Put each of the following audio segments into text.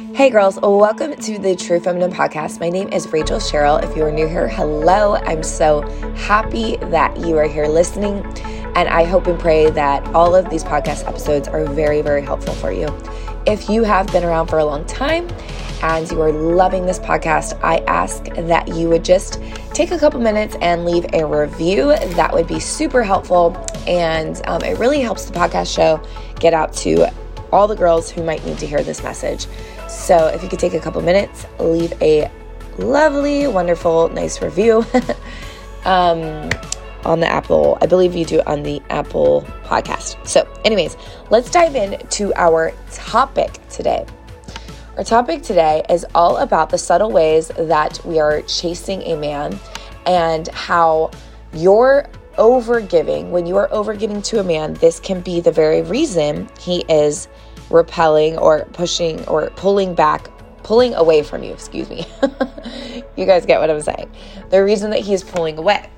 Hey girls, welcome to the True Feminine Podcast. My name is Rachel Cheryl. If you are new here, hello. I'm so happy that you are here listening. And I hope and pray that all of these podcast episodes are very, very helpful for you. If you have been around for a long time and you are loving this podcast, I ask that you would just take a couple minutes and leave a review. That would be super helpful. And um, it really helps the podcast show get out to all the girls who might need to hear this message. So if you could take a couple minutes, leave a lovely, wonderful, nice review um, on the Apple. I believe you do on the Apple podcast. So, anyways, let's dive into our topic today. Our topic today is all about the subtle ways that we are chasing a man and how your overgiving, when you are overgiving to a man, this can be the very reason he is repelling or pushing or pulling back, pulling away from you, excuse me. you guys get what I'm saying. The reason that he's pulling away.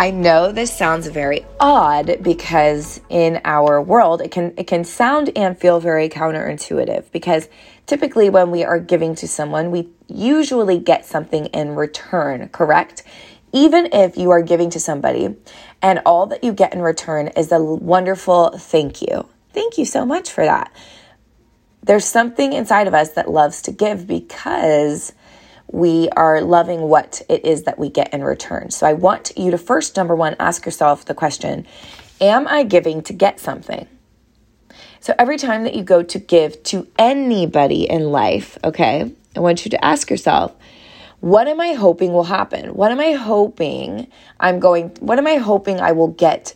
I know this sounds very odd because in our world it can it can sound and feel very counterintuitive because typically when we are giving to someone we usually get something in return, correct? Even if you are giving to somebody and all that you get in return is a wonderful thank you. Thank you so much for that. There's something inside of us that loves to give because we are loving what it is that we get in return. So I want you to first, number one, ask yourself the question Am I giving to get something? So every time that you go to give to anybody in life, okay, I want you to ask yourself, what am I hoping will happen? What am I hoping I'm going, what am I hoping I will get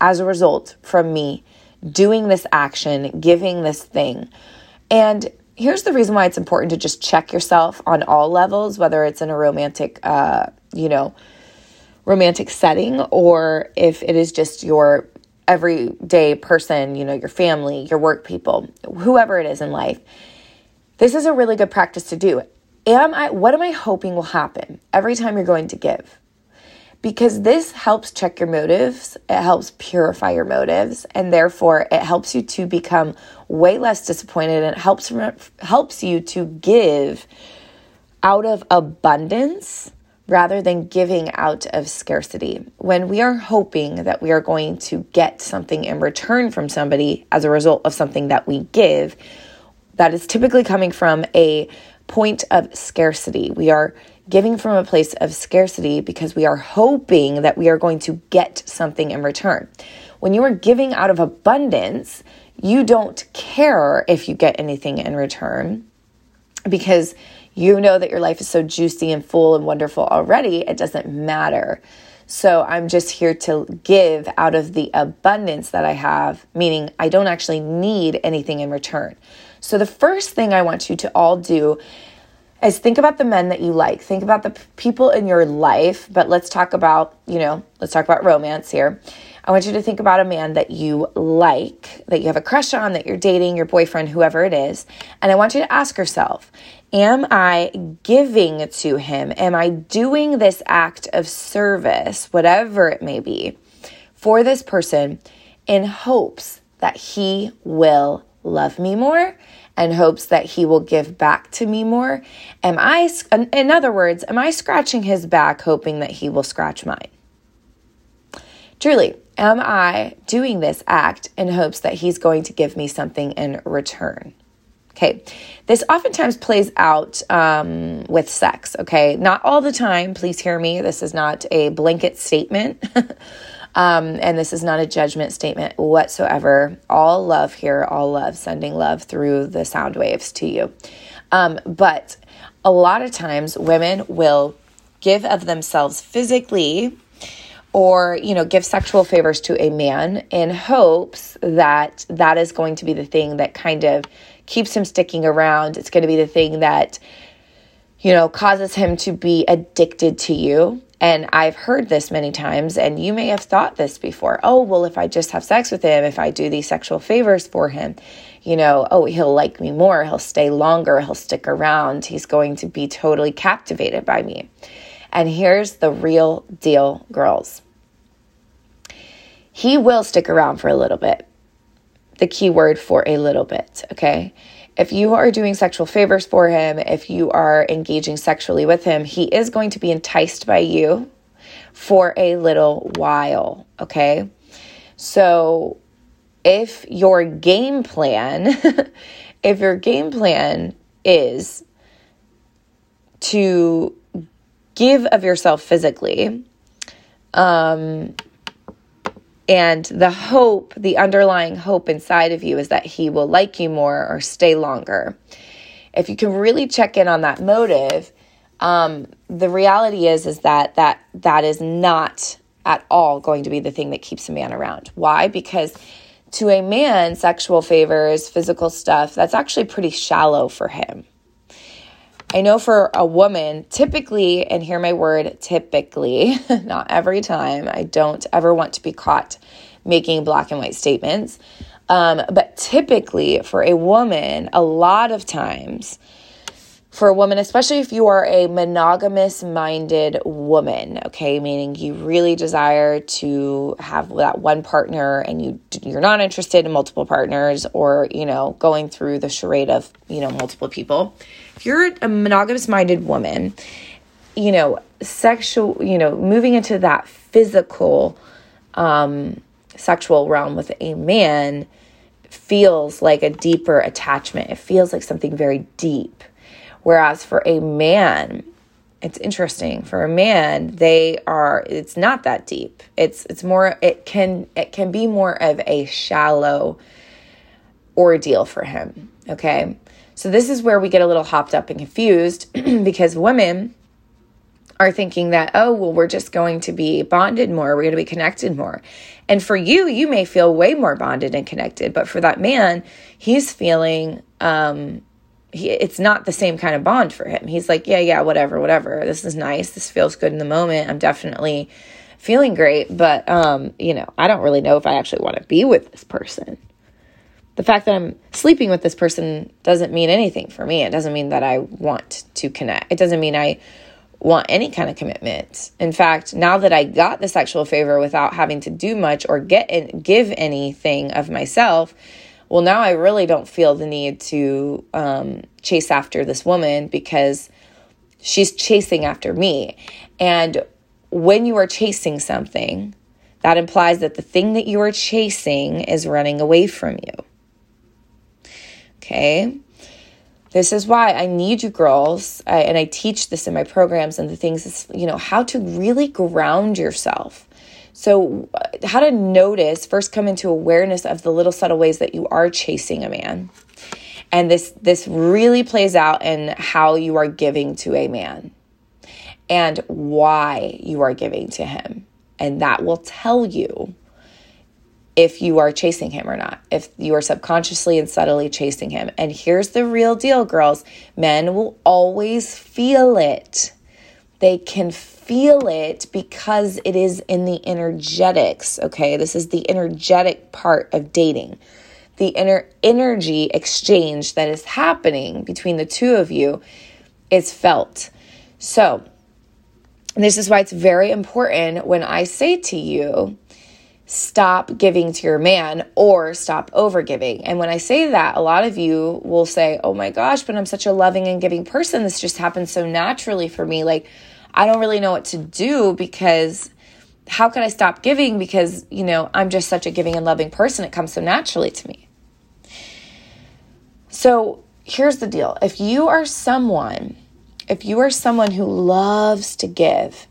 as a result from me doing this action, giving this thing. And here's the reason why it's important to just check yourself on all levels, whether it's in a romantic, uh, you know, romantic setting or if it is just your everyday person, you know, your family, your work people, whoever it is in life. This is a really good practice to do. Am I what am I hoping will happen every time you're going to give? because this helps check your motives, it helps purify your motives, and therefore it helps you to become way less disappointed and it helps helps you to give out of abundance rather than giving out of scarcity. When we are hoping that we are going to get something in return from somebody as a result of something that we give, that is typically coming from a point of scarcity. We are giving from a place of scarcity because we are hoping that we are going to get something in return. When you are giving out of abundance, you don't care if you get anything in return because you know that your life is so juicy and full and wonderful already, it doesn't matter. So I'm just here to give out of the abundance that I have, meaning I don't actually need anything in return. So the first thing I want you to all do is think about the men that you like. Think about the p- people in your life, but let's talk about, you know, let's talk about romance here. I want you to think about a man that you like, that you have a crush on, that you're dating, your boyfriend, whoever it is. And I want you to ask yourself, am I giving to him? Am I doing this act of service, whatever it may be, for this person in hopes that he will love me more and hopes that he will give back to me more? Am I, in other words, am I scratching his back hoping that he will scratch mine? Truly, am I doing this act in hopes that he's going to give me something in return? Okay, this oftentimes plays out um, with sex. Okay, not all the time. Please hear me. This is not a blanket statement. Um, and this is not a judgment statement whatsoever. All love here, all love, sending love through the sound waves to you. Um, but a lot of times women will give of themselves physically or you know give sexual favors to a man in hopes that that is going to be the thing that kind of keeps him sticking around it's going to be the thing that you know causes him to be addicted to you and I've heard this many times, and you may have thought this before. Oh, well, if I just have sex with him, if I do these sexual favors for him, you know, oh, he'll like me more, he'll stay longer, he'll stick around, he's going to be totally captivated by me. And here's the real deal, girls. He will stick around for a little bit, the key word for a little bit, okay? If you are doing sexual favors for him, if you are engaging sexually with him, he is going to be enticed by you for a little while, okay? So if your game plan, if your game plan is to give of yourself physically, um, and the hope, the underlying hope inside of you is that he will like you more or stay longer. If you can really check in on that motive, um, the reality is is that that that is not at all going to be the thing that keeps a man around. Why? Because to a man, sexual favors, physical stuff, that's actually pretty shallow for him. I know for a woman, typically, and hear my word typically, not every time, I don't ever want to be caught making black and white statements. Um, but typically, for a woman, a lot of times, for a woman, especially if you are a monogamous minded woman, okay, meaning you really desire to have that one partner and you you're not interested in multiple partners or, you know, going through the charade of, you know, multiple people. If you're a monogamous minded woman, you know, sexual, you know, moving into that physical um sexual realm with a man feels like a deeper attachment. It feels like something very deep Whereas for a man, it's interesting. For a man, they are it's not that deep. It's it's more it can it can be more of a shallow ordeal for him, okay? So this is where we get a little hopped up and confused because women are thinking that, oh, well, we're just going to be bonded more, we're going to be connected more. And for you, you may feel way more bonded and connected, but for that man, he's feeling um, he, it's not the same kind of bond for him. He's like, yeah, yeah, whatever, whatever. This is nice. This feels good in the moment. I'm definitely feeling great, but um, you know, I don't really know if I actually want to be with this person. The fact that I'm sleeping with this person doesn't mean anything for me. It doesn't mean that I want to connect. It doesn't mean I want any kind of commitment. In fact, now that I got the sexual favor without having to do much or get give anything of myself, well, now I really don't feel the need to um, chase after this woman because she's chasing after me. And when you are chasing something, that implies that the thing that you are chasing is running away from you. Okay. This is why I need you girls, I, and I teach this in my programs and the things, is, you know, how to really ground yourself so, uh, how to notice first come into awareness of the little subtle ways that you are chasing a man. And this this really plays out in how you are giving to a man and why you are giving to him. And that will tell you if you are chasing him or not, if you are subconsciously and subtly chasing him. And here's the real deal, girls men will always feel it. They can feel it because it is in the energetics, okay? This is the energetic part of dating. The inner energy exchange that is happening between the two of you is felt. So, this is why it's very important when I say to you, stop giving to your man or stop overgiving. And when I say that, a lot of you will say, Oh my gosh, but I'm such a loving and giving person. This just happens so naturally for me. Like, I don't really know what to do because how could I stop giving? Because, you know, I'm just such a giving and loving person. It comes so naturally to me. So here's the deal if you are someone, if you are someone who loves to give,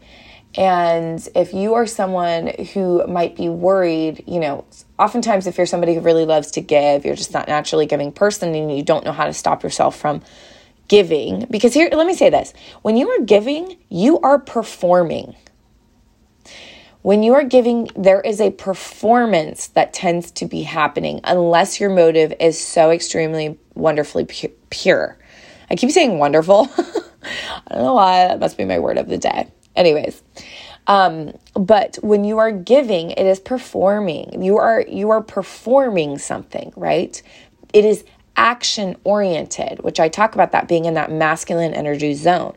and if you are someone who might be worried, you know, oftentimes if you're somebody who really loves to give, you're just not naturally giving person and you don't know how to stop yourself from giving, because here, let me say this when you are giving, you are performing. When you are giving, there is a performance that tends to be happening unless your motive is so extremely wonderfully pure. I keep saying wonderful. I don't know why, that must be my word of the day. Anyways, um, but when you are giving, it is performing. You are you are performing something, right? It is action oriented, which I talk about that being in that masculine energy zone.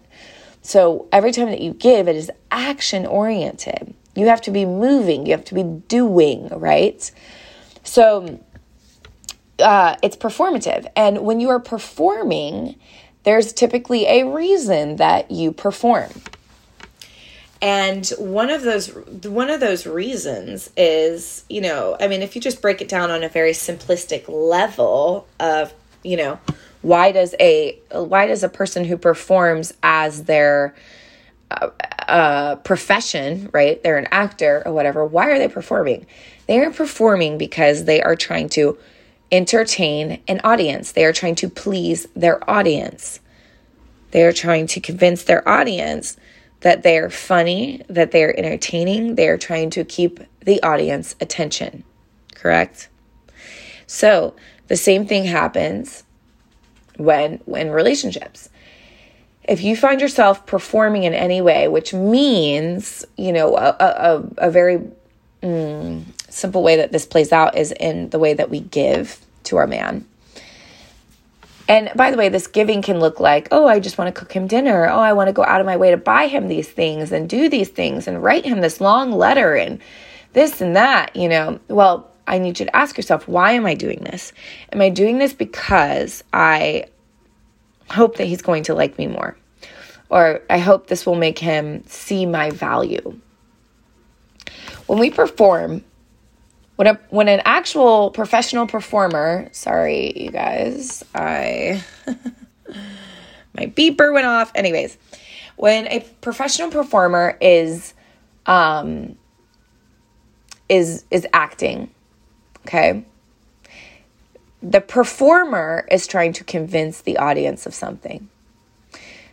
So every time that you give, it is action oriented. You have to be moving, you have to be doing, right? So uh, it's performative. And when you are performing, there's typically a reason that you perform. And one of those one of those reasons is, you know, I mean, if you just break it down on a very simplistic level of, you know, why does a why does a person who performs as their uh, uh, profession, right? They're an actor or whatever. Why are they performing? They are performing because they are trying to entertain an audience. They are trying to please their audience. They are trying to convince their audience that they're funny, that they're entertaining. They are trying to keep the audience attention. Correct? So, the same thing happens when when relationships. If you find yourself performing in any way, which means, you know, a, a, a very mm, simple way that this plays out is in the way that we give to our man. And by the way, this giving can look like, oh, I just want to cook him dinner. Oh, I want to go out of my way to buy him these things and do these things and write him this long letter and this and that, you know. Well, I need you to ask yourself, why am I doing this? Am I doing this because I hope that he's going to like me more? Or I hope this will make him see my value. When we perform, when a when an actual professional performer, sorry you guys, I my beeper went off. Anyways, when a professional performer is um is is acting, okay? The performer is trying to convince the audience of something.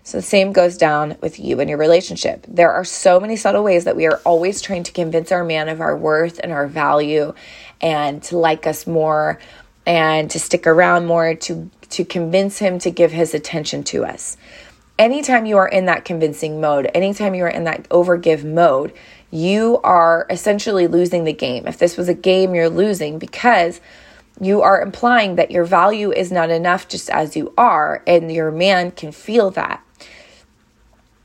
So the same goes down with you and your relationship. There are so many subtle ways that we are always trying to convince our man of our worth and our value and to like us more and to stick around more to to convince him to give his attention to us. Anytime you are in that convincing mode, anytime you are in that overgive mode, you are essentially losing the game. If this was a game, you're losing because you are implying that your value is not enough just as you are, and your man can feel that.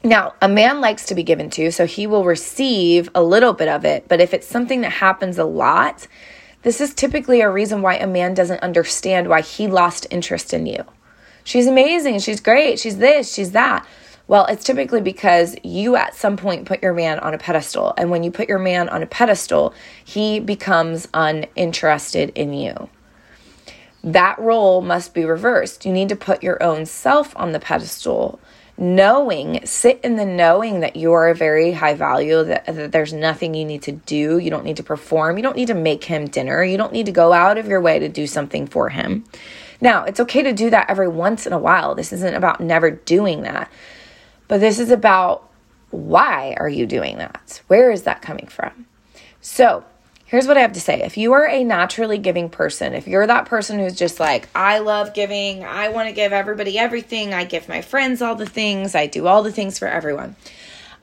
Now, a man likes to be given to, so he will receive a little bit of it, but if it's something that happens a lot, this is typically a reason why a man doesn't understand why he lost interest in you. She's amazing, she's great, she's this, she's that. Well, it's typically because you at some point put your man on a pedestal. And when you put your man on a pedestal, he becomes uninterested in you. That role must be reversed. You need to put your own self on the pedestal knowing, sit in the knowing that you are a very high value, that, that, there's nothing you need to do. You don't need to perform. You don't need to make him dinner. You don't need to go out of your way to do something for him. Now, it's okay to do that every once in a while. This isn't about never doing that. But this is about why are you doing that? Where is that coming from? So, Here's what I have to say. If you are a naturally giving person, if you're that person who's just like, I love giving, I want to give everybody everything, I give my friends all the things, I do all the things for everyone.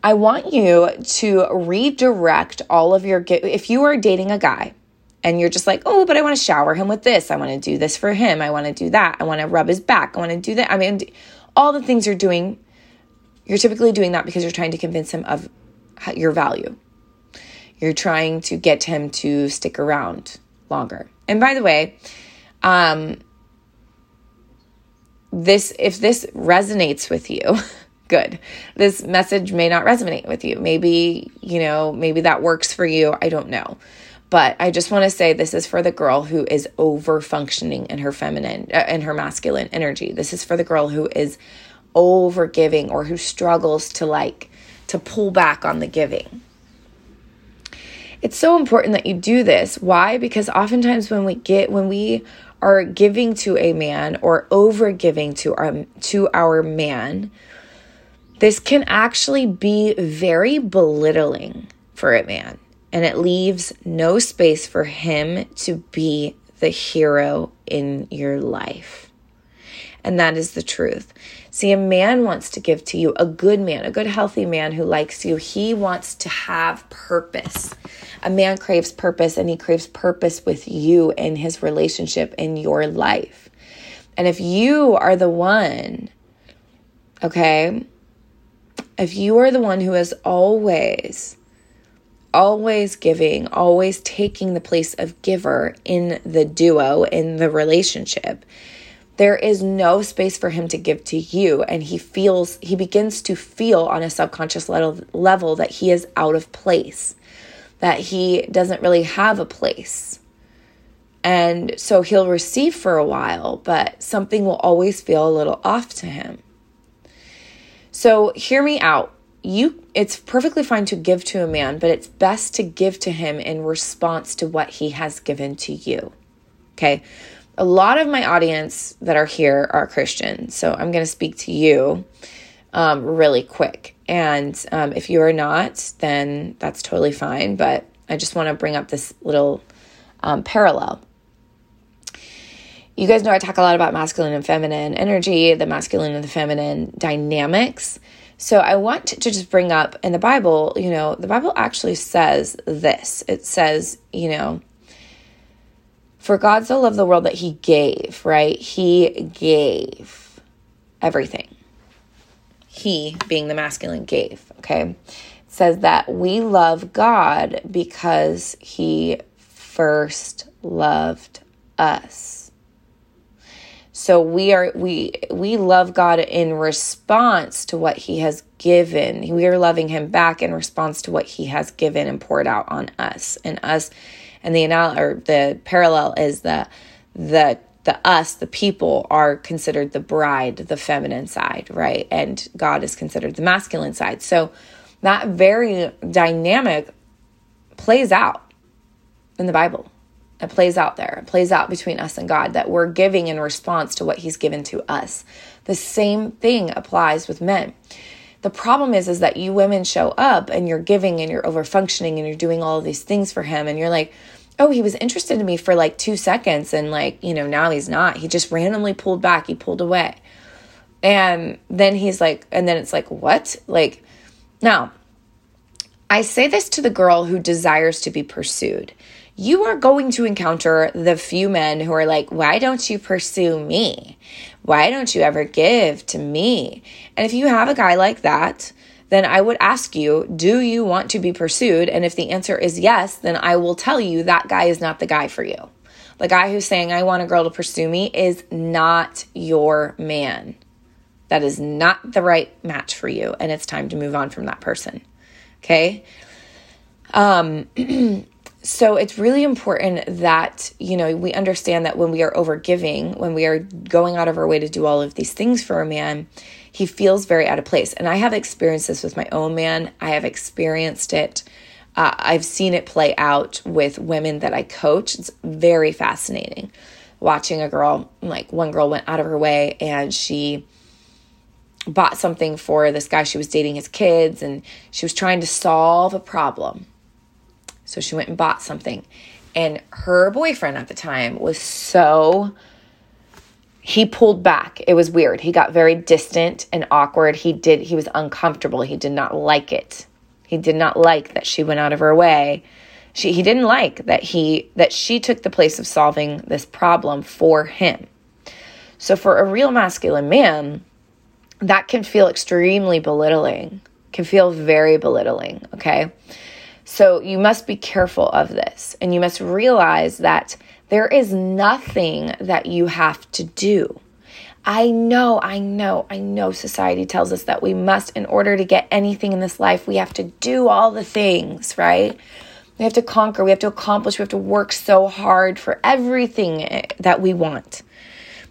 I want you to redirect all of your if you are dating a guy and you're just like, "Oh, but I want to shower him with this. I want to do this for him. I want to do that. I want to rub his back. I want to do that." I mean, all the things you're doing, you're typically doing that because you're trying to convince him of your value. You're trying to get him to stick around longer. And by the way, um, this if this resonates with you, good. This message may not resonate with you. Maybe, you know, maybe that works for you. I don't know. But I just want to say this is for the girl who is over functioning in her feminine uh, in her masculine energy. This is for the girl who is over giving or who struggles to like to pull back on the giving. It's so important that you do this. Why? Because oftentimes when we get when we are giving to a man or over giving to our to our man, this can actually be very belittling for a man. And it leaves no space for him to be the hero in your life. And that is the truth. See, a man wants to give to you, a good man, a good, healthy man who likes you. He wants to have purpose. A man craves purpose and he craves purpose with you in his relationship in your life. And if you are the one, okay, if you are the one who is always, always giving, always taking the place of giver in the duo, in the relationship, there is no space for him to give to you. And he feels, he begins to feel on a subconscious level, level that he is out of place, that he doesn't really have a place. And so he'll receive for a while, but something will always feel a little off to him. So hear me out. You it's perfectly fine to give to a man, but it's best to give to him in response to what he has given to you. Okay? A lot of my audience that are here are Christian. So I'm going to speak to you um, really quick. And um, if you are not, then that's totally fine. But I just want to bring up this little um, parallel. You guys know I talk a lot about masculine and feminine energy, the masculine and the feminine dynamics. So I want to just bring up in the Bible, you know, the Bible actually says this. It says, you know, for God so loved the world that he gave, right? He gave everything. He, being the masculine, gave, okay? It says that we love God because he first loved us. So we are we we love God in response to what he has given. We are loving him back in response to what he has given and poured out on us. And us and the anal or the parallel is the the the us, the people, are considered the bride, the feminine side, right? And God is considered the masculine side. So that very dynamic plays out in the Bible. It plays out there. It plays out between us and God that we're giving in response to what He's given to us. The same thing applies with men. The problem is, is that you women show up and you're giving and you're over functioning and you're doing all of these things for him, and you're like, oh, he was interested in me for like two seconds and like, you know, now he's not. He just randomly pulled back, he pulled away. And then he's like, and then it's like, what? Like, now, I say this to the girl who desires to be pursued. You are going to encounter the few men who are like, why don't you pursue me? Why don't you ever give to me? And if you have a guy like that, then I would ask you, do you want to be pursued? And if the answer is yes, then I will tell you that guy is not the guy for you. The guy who's saying, I want a girl to pursue me is not your man. That is not the right match for you. And it's time to move on from that person. Okay. Um, so it's really important that, you know, we understand that when we are overgiving, when we are going out of our way to do all of these things for a man, he feels very out of place. And I have experienced this with my own man. I have experienced it. Uh, I've seen it play out with women that I coach. It's very fascinating watching a girl, like one girl went out of her way and she bought something for this guy she was dating his kids and she was trying to solve a problem. So she went and bought something. And her boyfriend at the time was so he pulled back. It was weird. He got very distant and awkward. He did he was uncomfortable. He did not like it. He did not like that she went out of her way. She he didn't like that he that she took the place of solving this problem for him. So for a real masculine man, that can feel extremely belittling. Can feel very belittling, okay? So you must be careful of this and you must realize that there is nothing that you have to do. I know, I know, I know society tells us that we must, in order to get anything in this life, we have to do all the things, right? We have to conquer, we have to accomplish, we have to work so hard for everything eh, that we want.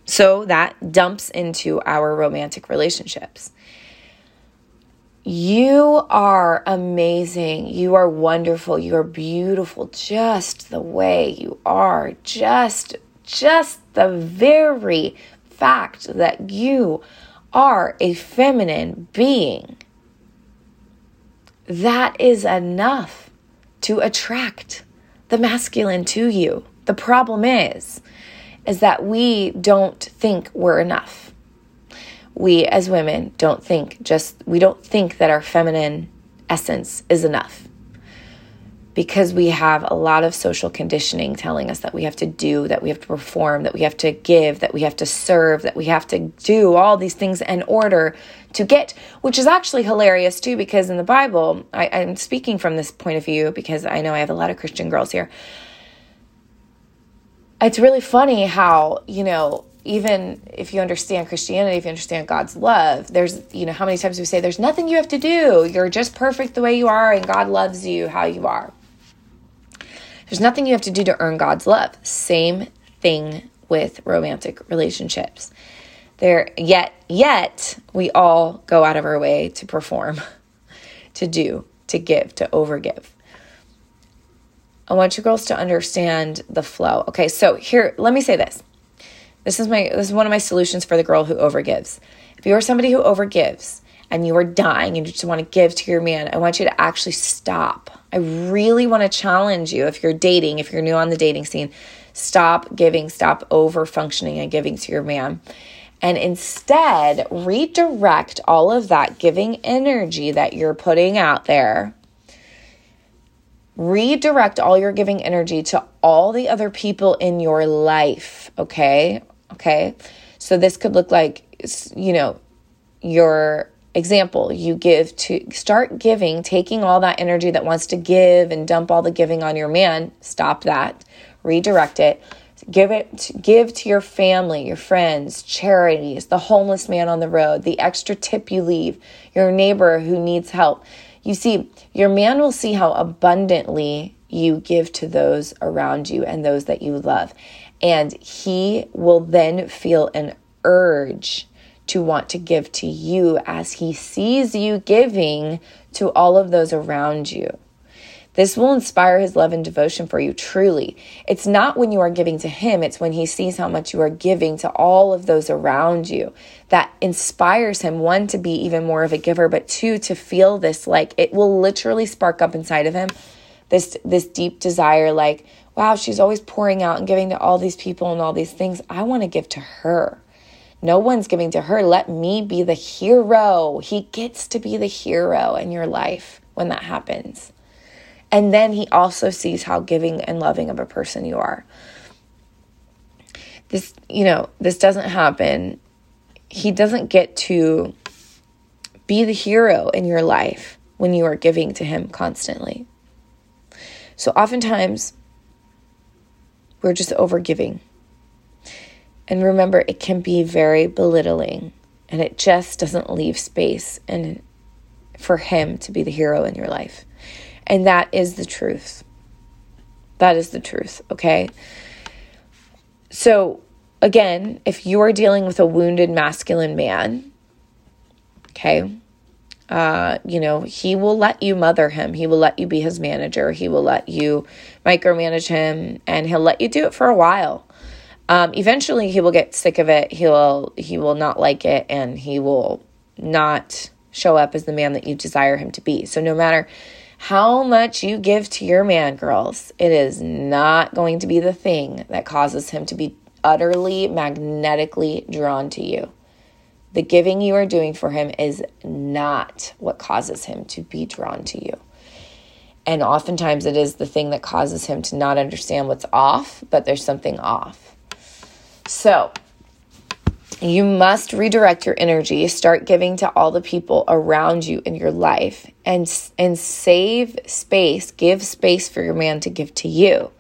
So that dumps into our romantic relationships. You are amazing. You are wonderful. You are beautiful just the way you are. Just just the very fact that you are a feminine being. That is enough to attract the masculine to you. The problem is is that we don't think we're enough we as women don't think just we don't think that our feminine essence is enough because we have a lot of social conditioning telling us that we have to do, that we have to perform, that we have to give, that we have to serve, that we have to do all these things in order to get, which is actually hilarious too, because in the Bible, I, I'm speaking from this point of view because I know I have a lot of Christian girls here. It's really funny how, you know, even if you understand Christianity, if you understand God's love, there's, you know, how many times we say, there's nothing you have to do. You're just perfect the way you are, and God loves you how you are. There's nothing you have to do to earn God's love. Same thing with romantic relationships. There yet yet we all go out of our way to perform, to do, to give, to overgive. I want you girls to understand the flow. Okay, so here, let me say this. This is my this is one of my solutions for the girl who overgives. If you are somebody who overgives and you are dying and you just want to give to your man, I want you to actually stop I really want to challenge you if you're dating, if you're new on the dating scene, stop giving, stop over functioning and giving to your man. And instead, redirect all of that giving energy that you're putting out there. Redirect all your giving energy to all the other people in your life. Okay. Okay. So this could look like, you know, your example, you give to start giving, taking all that energy that wants to give and dump all the giving on your man, stop that, redirect it. Give it give to your family, your friends, charities, the homeless man on the road, the extra tip you leave, your neighbor who needs help. You see, your man will see how abundantly you give to those around you and those that you love. And he will then feel an urge to want to give to you as he sees you giving to all of those around you. This will inspire his love and devotion for you truly. It's not when you are giving to him, it's when he sees how much you are giving to all of those around you that inspires him, one, to be even more of a giver, but two, to feel this like it will literally spark up inside of him this this deep desire like wow she's always pouring out and giving to all these people and all these things i want to give to her no one's giving to her. Let me be the hero. He gets to be the hero in your life when that happens. And then he also sees how giving and loving of a person you are. This, you know, this doesn't happen. He doesn't get to be the hero in your life when you are giving to him constantly. So oftentimes, we're just over giving. And remember, it can be very belittling and it just doesn't leave space and for him to be the hero in your life. And that is the truth. That is the truth, okay? So, again, if you are dealing with a wounded masculine man, okay, uh, you know, he will let you mother him. He will let you be his manager. He will let you micromanage him and he'll let you do it for a while um, eventually he will get sick of it. He will he will not like it, and he will not show up as the man that you desire him to be. So no matter how much you give to your man, girls, it is not going to be the thing that causes him to be utterly magnetically drawn to you. The giving you are doing for him is not what causes him to be drawn to you. And oftentimes it is the thing that causes him to not understand what's off, but there's something off. So, you must redirect your energy, start giving to all the people around you in your life and and save space, give space for your man to give to you.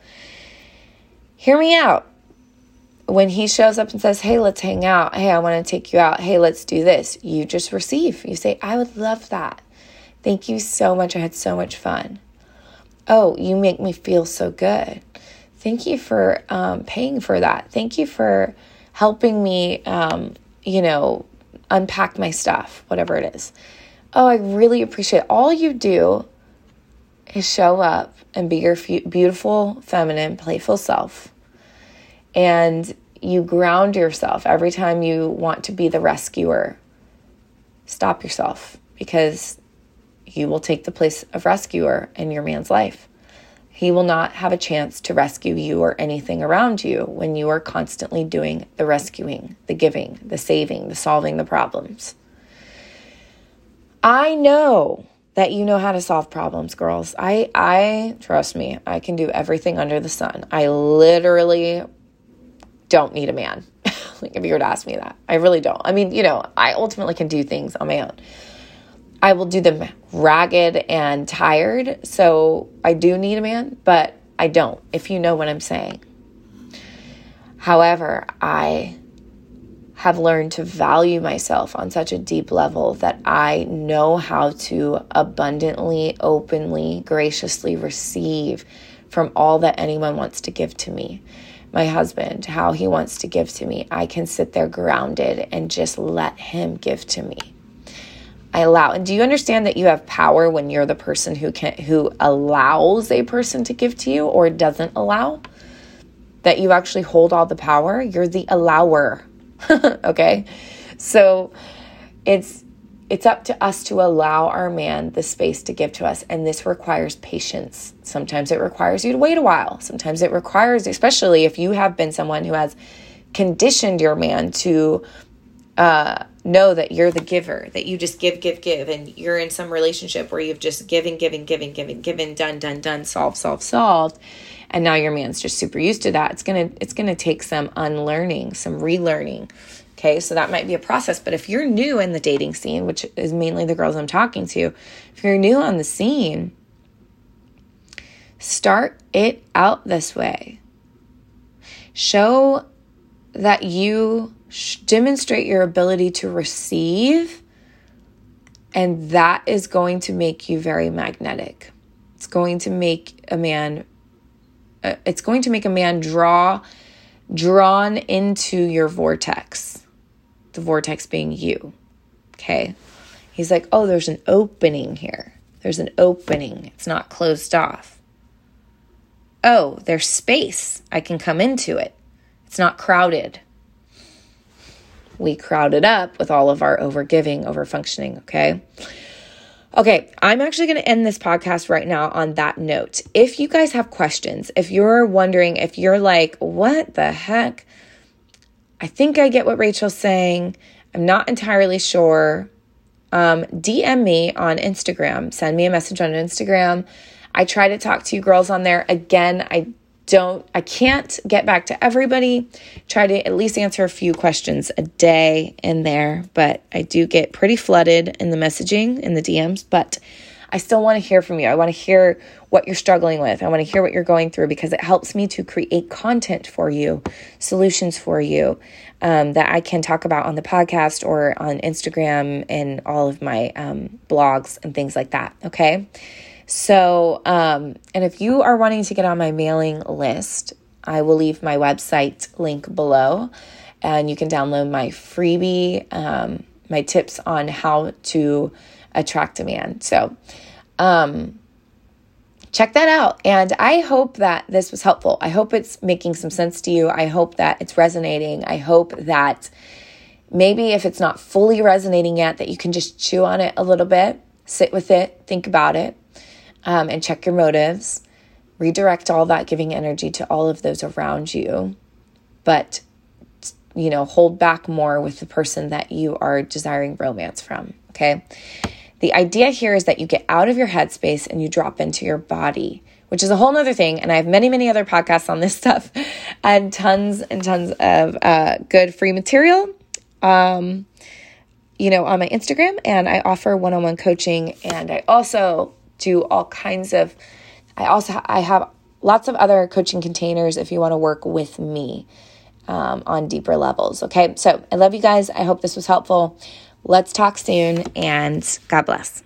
Hear me out. When he shows up and says, "Hey, let's hang out. Hey, I want to take you out. Hey, let's do this." You just receive. You say, "I would love that. Thank you so much. I had so much fun." Oh, you make me feel so good. Thank you for um, paying for that. Thank you for helping me, um, you know, unpack my stuff, whatever it is. Oh, I really appreciate it. All you do is show up and be your beautiful, feminine, playful self. And you ground yourself every time you want to be the rescuer. Stop yourself because you will take the place of rescuer in your man's life. He will not have a chance to rescue you or anything around you when you are constantly doing the rescuing, the giving, the saving, the solving the problems. I know that you know how to solve problems, girls. I I trust me, I can do everything under the sun. I literally don't need a man. like if you were to ask me that. I really don't. I mean, you know, I ultimately can do things on my own. I will do them ragged and tired, so I do need a man, but I don't, if you know what I'm saying. However, I have learned to value myself on such a deep level that I know how to abundantly, openly, graciously receive from all that anyone wants to give to me. My husband, how he wants to give to me. I can sit there grounded and just let him give to me. I allow. And do you understand that you have power when you're the person who can who allows a person to give to you or doesn't allow? That you actually hold all the power. You're the allower. okay? So it's it's up to us to allow our man the space to give to us and this requires patience. Sometimes it requires you to wait a while. Sometimes it requires especially if you have been someone who has conditioned your man to uh, know that you're the giver, that you just give, give, give, and you're in some relationship where you've just given, given, given, given, given, done, done, done, solved, solved, solved, and now your man's just super used to that. It's gonna it's gonna take some unlearning, some relearning. Okay, so that might be a process. But if you're new in the dating scene, which is mainly the girls I'm talking to, if you're new on the scene, start it out this way. Show that you demonstrate your ability to receive, and that is going to make you very magnetic. It's going to make a man uh, it's going to make a man draw drawn into your vortex. The vortex being you. Okay? He's like, "Oh, there's an opening here. There's an opening. It's not closed off. Oh, there's space. I can come into it. It's not crowded." We crowded up with all of our overgiving, overfunctioning, okay? Okay, I'm actually going to end this podcast right now on that note. If you guys have questions, if you're wondering, if you're like, what the heck? I think I get what Rachel's saying. I'm not entirely sure. Um, DM me on Instagram. Send me a message on Instagram. I try to talk to you girls on there. Again, I don't I can't get back to everybody. Try to at least answer a few questions a day in there, but I do get pretty flooded in the messaging in the DMs, but I still want to hear from you. I want to hear what you're struggling with. I want to hear what you're going through because it helps me to create content for you, solutions for you um, that I can talk about on the podcast or on Instagram and all of my um, blogs and things like that. Okay. So, um, and if you are wanting to get on my mailing list, I will leave my website link below and you can download my freebie, um, my tips on how to attract a man. So, um, check that out. And I hope that this was helpful. I hope it's making some sense to you. I hope that it's resonating. I hope that maybe if it's not fully resonating yet, that you can just chew on it a little bit, sit with it, think about it um, and check your motives. Redirect all that giving energy to all of those around you, but you know, hold back more with the person that you are desiring romance from. Okay. The idea here is that you get out of your headspace and you drop into your body, which is a whole nother thing. And I have many, many other podcasts on this stuff and tons and tons of uh, good free material. Um, you know, on my Instagram, and I offer one on one coaching. And I also do all kinds of I also I have lots of other coaching containers if you want to work with me um, on deeper levels. Okay, so I love you guys. I hope this was helpful. Let's talk soon and God bless.